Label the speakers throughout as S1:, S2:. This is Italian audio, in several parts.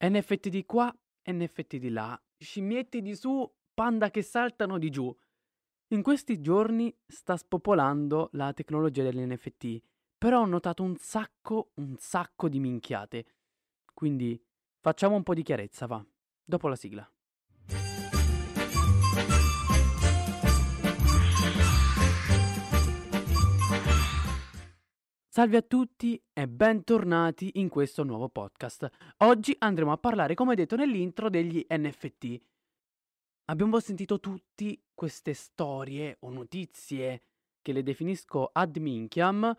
S1: NFT di qua, NFT di là, scimmietti di su, panda che saltano di giù. In questi giorni sta spopolando la tecnologia degli NFT, però ho notato un sacco, un sacco di minchiate. Quindi facciamo un po' di chiarezza, va. Dopo la sigla. Salve a tutti e bentornati in questo nuovo podcast. Oggi andremo a parlare, come detto nell'intro, degli NFT. Abbiamo sentito tutti queste storie o notizie che le definisco ad minchiam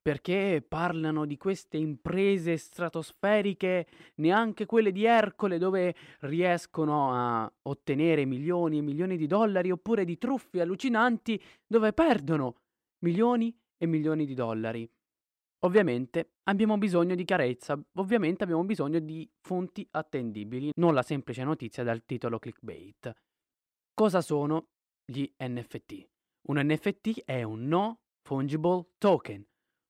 S1: perché parlano di queste imprese stratosferiche, neanche quelle di Ercole, dove riescono a ottenere milioni e milioni di dollari, oppure di truffe allucinanti, dove perdono milioni e milioni di dollari. Ovviamente abbiamo bisogno di chiarezza, ovviamente abbiamo bisogno di fonti attendibili, non la semplice notizia dal titolo clickbait. Cosa sono gli NFT? Un NFT è un no fungible token.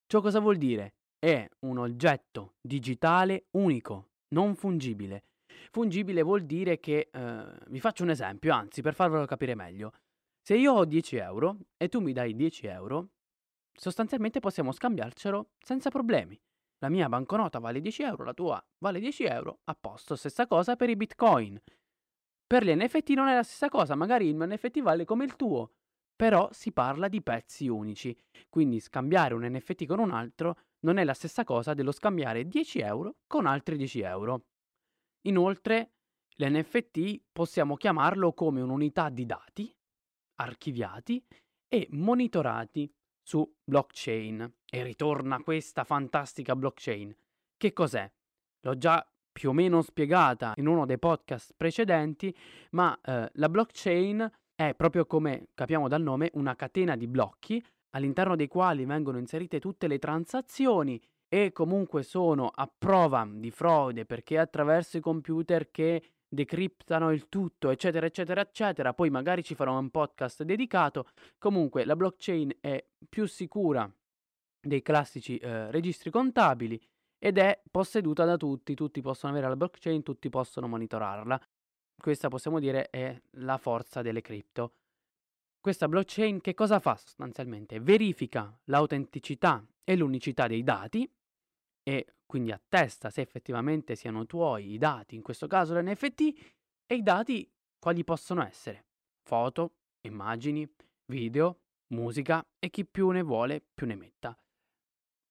S1: Ciò cosa vuol dire? È un oggetto digitale unico, non fungibile. Fungibile vuol dire che, eh, vi faccio un esempio, anzi per farvelo capire meglio. Se io ho 10 euro e tu mi dai 10 euro, sostanzialmente possiamo scambiarcelo senza problemi. La mia banconota vale 10 euro, la tua vale 10 euro, a posto. Stessa cosa per i bitcoin. Per gli NFT non è la stessa cosa, magari il mio NFT vale come il tuo, però si parla di pezzi unici. Quindi scambiare un NFT con un altro non è la stessa cosa dello scambiare 10 euro con altri 10 euro. Inoltre, l'NFT possiamo chiamarlo come un'unità di dati archiviati e monitorati su blockchain e ritorna questa fantastica blockchain. Che cos'è? L'ho già più o meno spiegata in uno dei podcast precedenti, ma eh, la blockchain è proprio come capiamo dal nome una catena di blocchi all'interno dei quali vengono inserite tutte le transazioni e comunque sono a prova di frode perché attraverso i computer che decriptano il tutto, eccetera, eccetera, eccetera. Poi magari ci farò un podcast dedicato. Comunque la blockchain è più sicura dei classici eh, registri contabili ed è posseduta da tutti, tutti possono avere la blockchain, tutti possono monitorarla. Questa possiamo dire è la forza delle cripto. Questa blockchain che cosa fa sostanzialmente? Verifica l'autenticità e l'unicità dei dati e quindi attesta se effettivamente siano tuoi i dati, in questo caso l'NFT, e i dati quali possono essere? Foto, immagini, video, musica e chi più ne vuole più ne metta.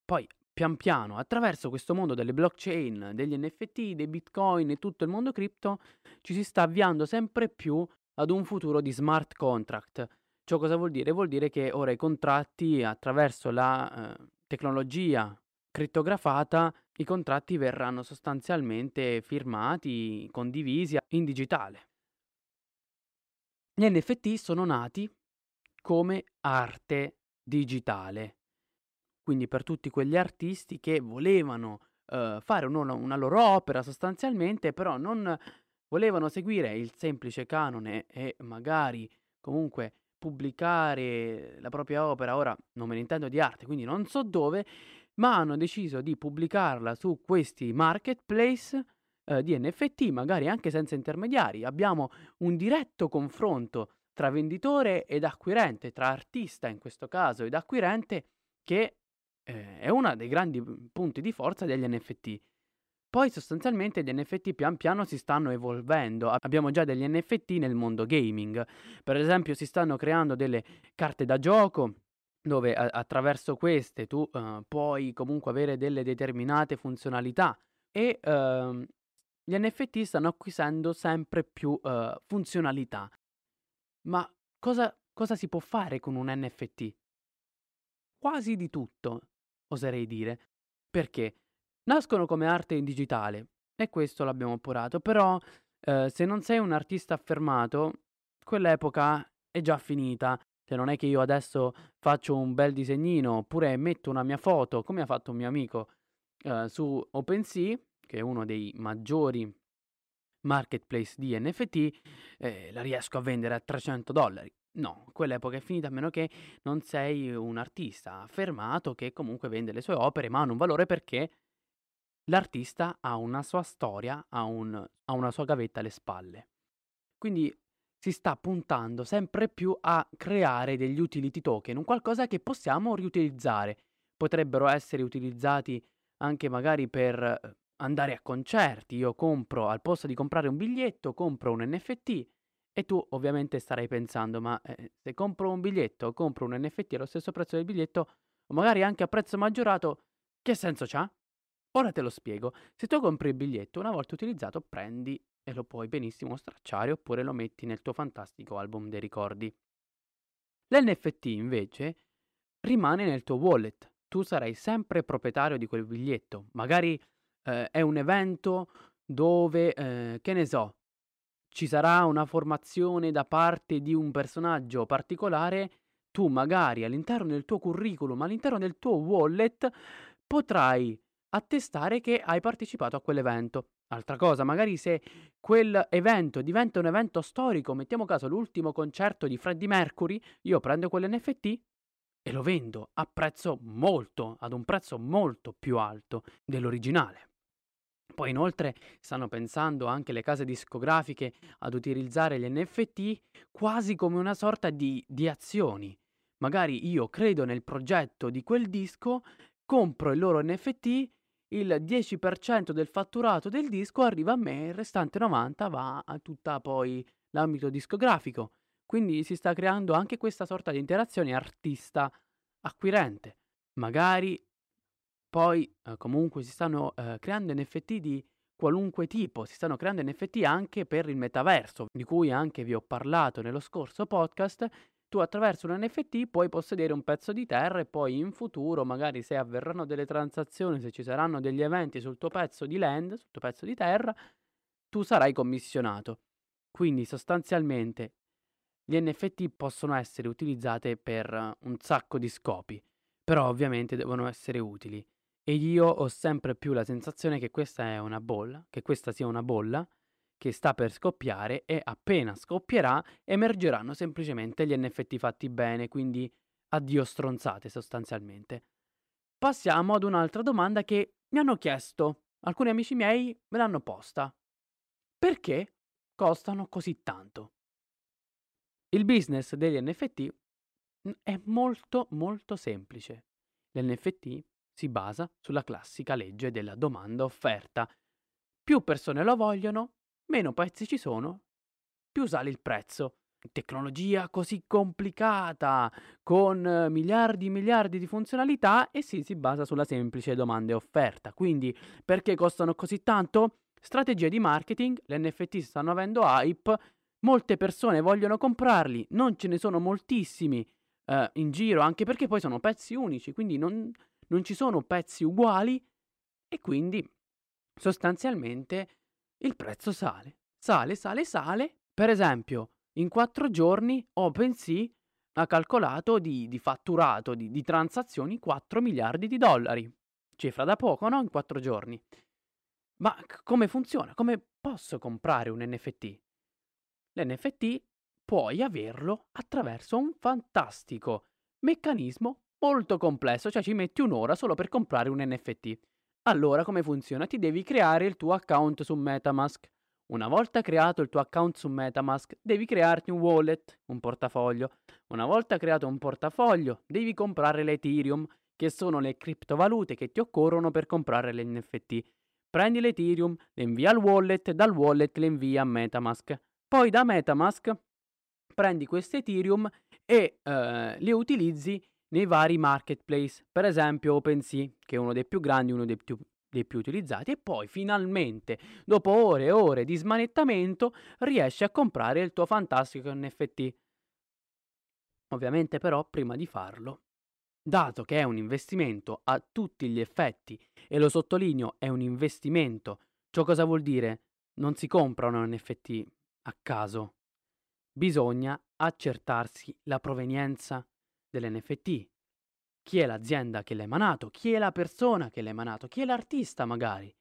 S1: Poi, pian piano, attraverso questo mondo delle blockchain, degli NFT, dei bitcoin e tutto il mondo cripto, ci si sta avviando sempre più ad un futuro di smart contract. Ciò cosa vuol dire? Vuol dire che ora i contratti attraverso la eh, tecnologia crittografata, i contratti verranno sostanzialmente firmati, condivisi in digitale. Gli NFT sono nati come arte digitale, quindi per tutti quegli artisti che volevano uh, fare un, una loro opera sostanzialmente, però non volevano seguire il semplice canone e magari comunque pubblicare la propria opera, ora non me ne intendo di arte, quindi non so dove, ma hanno deciso di pubblicarla su questi marketplace eh, di NFT, magari anche senza intermediari. Abbiamo un diretto confronto tra venditore ed acquirente, tra artista in questo caso ed acquirente, che eh, è uno dei grandi punti di forza degli NFT. Poi sostanzialmente gli NFT pian piano si stanno evolvendo. Abbiamo già degli NFT nel mondo gaming. Per esempio si stanno creando delle carte da gioco dove a- attraverso queste tu uh, puoi comunque avere delle determinate funzionalità e uh, gli NFT stanno acquisendo sempre più uh, funzionalità. Ma cosa, cosa si può fare con un NFT? Quasi di tutto, oserei dire. Perché? Nascono come arte in digitale e questo l'abbiamo appurato, però eh, se non sei un artista affermato, quell'epoca è già finita cioè non è che io adesso faccio un bel disegnino oppure metto una mia foto, come ha fatto un mio amico eh, su OpenSea, che è uno dei maggiori marketplace di NFT, eh, la riesco a vendere a 300 dollari. No, quell'epoca è finita a meno che non sei un artista affermato che comunque vende le sue opere ma hanno un valore perché l'artista ha una sua storia, ha, un, ha una sua gavetta alle spalle. Quindi si sta puntando sempre più a creare degli utility token, un qualcosa che possiamo riutilizzare. Potrebbero essere utilizzati anche magari per eh, andare a concerti. Io compro, al posto di comprare un biglietto, compro un NFT e tu ovviamente starai pensando, ma eh, se compro un biglietto compro un NFT allo stesso prezzo del biglietto, o magari anche a prezzo maggiorato, che senso c'ha? Ora te lo spiego. Se tu compri il biglietto, una volta utilizzato, prendi e lo puoi benissimo stracciare oppure lo metti nel tuo fantastico album dei ricordi. L'NFT invece rimane nel tuo wallet. Tu sarai sempre proprietario di quel biglietto. Magari eh, è un evento dove, eh, che ne so, ci sarà una formazione da parte di un personaggio particolare, tu magari all'interno del tuo curriculum, all'interno del tuo wallet, potrai attestare che hai partecipato a quell'evento. Altra cosa, magari se quel evento diventa un evento storico, mettiamo caso l'ultimo concerto di Freddie Mercury, io prendo quell'NFT e lo vendo a prezzo molto, ad un prezzo molto più alto dell'originale. Poi inoltre stanno pensando anche le case discografiche ad utilizzare gli NFT quasi come una sorta di, di azioni. Magari io credo nel progetto di quel disco, compro il loro NFT il 10% del fatturato del disco arriva a me, il restante 90% va a tutta poi l'ambito discografico. Quindi si sta creando anche questa sorta di interazione artista-acquirente. Magari poi eh, comunque si stanno eh, creando NFT di qualunque tipo, si stanno creando NFT anche per il metaverso, di cui anche vi ho parlato nello scorso podcast, tu attraverso un NFT puoi possedere un pezzo di terra e poi in futuro, magari se avverranno delle transazioni, se ci saranno degli eventi sul tuo pezzo di land, sul tuo pezzo di terra, tu sarai commissionato. Quindi sostanzialmente gli NFT possono essere utilizzati per un sacco di scopi, però ovviamente devono essere utili. E io ho sempre più la sensazione che questa è una bolla, che questa sia una bolla che sta per scoppiare e appena scoppierà emergeranno semplicemente gli NFT fatti bene, quindi addio stronzate sostanzialmente. Passiamo ad un'altra domanda che mi hanno chiesto, alcuni amici miei me l'hanno posta. Perché costano così tanto? Il business degli NFT è molto molto semplice. L'NFT si basa sulla classica legge della domanda offerta. Più persone lo vogliono, meno pezzi ci sono, più sale il prezzo. Tecnologia così complicata, con eh, miliardi e miliardi di funzionalità e sì, si basa sulla semplice domanda e offerta. Quindi, perché costano così tanto? Strategia di marketing, l'NFT stanno avendo hype, molte persone vogliono comprarli, non ce ne sono moltissimi eh, in giro, anche perché poi sono pezzi unici, quindi non, non ci sono pezzi uguali e quindi sostanzialmente il prezzo sale, sale, sale, sale. Per esempio, in quattro giorni OpenSea ha calcolato di, di fatturato, di, di, transazioni 4 miliardi di dollari. Cifra da poco, no? In quattro giorni. Ma c- come funziona? Come posso comprare un NFT? L'NFT puoi averlo attraverso un fantastico meccanismo molto complesso, cioè ci metti un'ora solo per comprare un NFT. Allora come funziona? Ti devi creare il tuo account su Metamask. Una volta creato il tuo account su Metamask, devi crearti un wallet, un portafoglio. Una volta creato un portafoglio, devi comprare l'Ethereum, che sono le criptovalute che ti occorrono per comprare l'NFT. Prendi l'Ethereum, le invia al wallet, dal wallet le invia a Metamask. Poi da Metamask prendi queste Ethereum e eh, le utilizzi nei vari marketplace, per esempio OpenSea, che è uno dei più grandi, uno dei più, dei più utilizzati, e poi finalmente, dopo ore e ore di smanettamento, riesci a comprare il tuo fantastico NFT. Ovviamente però, prima di farlo, dato che è un investimento a tutti gli effetti, e lo sottolineo, è un investimento, ciò cosa vuol dire? Non si compra un NFT a caso. Bisogna accertarsi la provenienza dell'NFT. Chi è l'azienda che l'ha emanato? Chi è la persona che l'ha emanato? Chi è l'artista magari?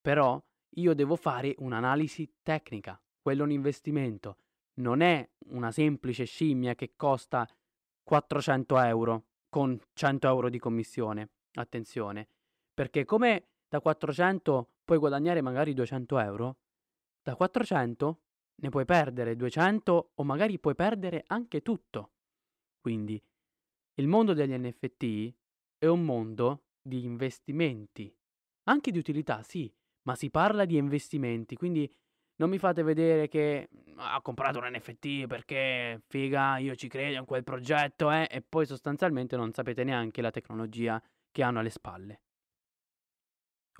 S1: Però io devo fare un'analisi tecnica. Quello è un investimento. Non è una semplice scimmia che costa 400 euro con 100 euro di commissione. Attenzione, perché come da 400 puoi guadagnare magari 200 euro, da 400 ne puoi perdere 200 o magari puoi perdere anche tutto. Quindi il mondo degli NFT è un mondo di investimenti, anche di utilità, sì, ma si parla di investimenti, quindi non mi fate vedere che ha comprato un NFT perché figa, io ci credo in quel progetto, eh, e poi sostanzialmente non sapete neanche la tecnologia che hanno alle spalle.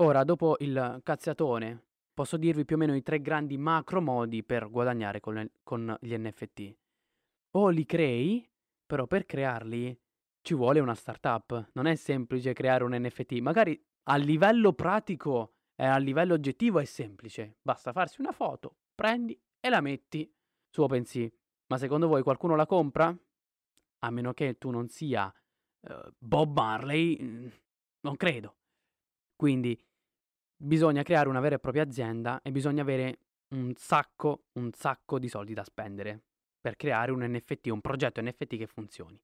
S1: Ora, dopo il cazziatone, posso dirvi più o meno i tre grandi macro modi per guadagnare con, con gli NFT. O li crei, però per crearli ci vuole una startup. Non è semplice creare un NFT. Magari a livello pratico e a livello oggettivo è semplice. Basta farsi una foto, prendi e la metti su OpenSea. Ma secondo voi qualcuno la compra? A meno che tu non sia uh, Bob Marley, mm, non credo. Quindi bisogna creare una vera e propria azienda e bisogna avere un sacco, un sacco di soldi da spendere per creare un NFT, un progetto NFT che funzioni.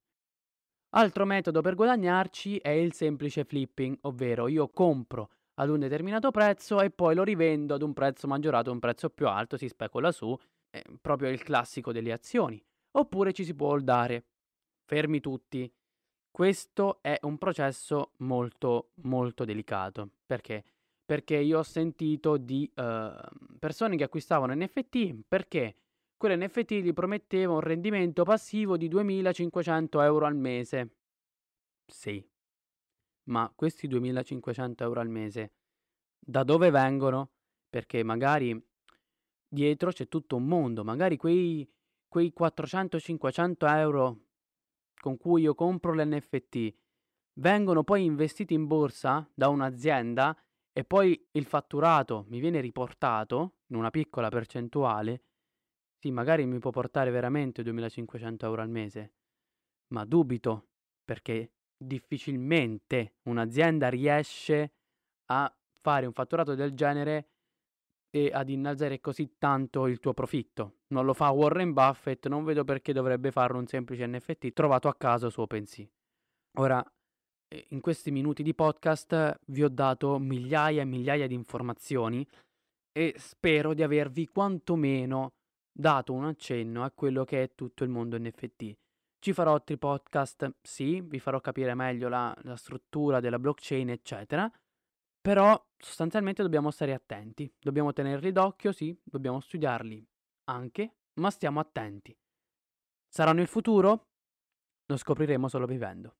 S1: Altro metodo per guadagnarci è il semplice flipping, ovvero io compro ad un determinato prezzo e poi lo rivendo ad un prezzo maggiorato, un prezzo più alto, si specula su, è proprio il classico delle azioni. Oppure ci si può dare. Fermi tutti. Questo è un processo molto molto delicato. Perché? Perché io ho sentito di uh, persone che acquistavano NFT perché quell'NFT gli prometteva un rendimento passivo di 2500 euro al mese. Sì, ma questi 2500 euro al mese da dove vengono? Perché magari dietro c'è tutto un mondo, magari quei, quei 400-500 euro con cui io compro l'NFT vengono poi investiti in borsa da un'azienda e poi il fatturato mi viene riportato in una piccola percentuale sì, magari mi può portare veramente 2500 euro al mese, ma dubito perché difficilmente un'azienda riesce a fare un fatturato del genere e ad innalzare così tanto il tuo profitto. Non lo fa Warren Buffett, non vedo perché dovrebbe farlo un semplice NFT trovato a caso su OpenSea. Ora, eh, in questi minuti di podcast vi ho dato migliaia e migliaia di informazioni e spero di avervi quantomeno dato un accenno a quello che è tutto il mondo NFT. Ci farò altri podcast, sì, vi farò capire meglio la, la struttura della blockchain, eccetera, però sostanzialmente dobbiamo stare attenti, dobbiamo tenerli d'occhio, sì, dobbiamo studiarli anche, ma stiamo attenti. Saranno il futuro? Lo scopriremo solo vivendo.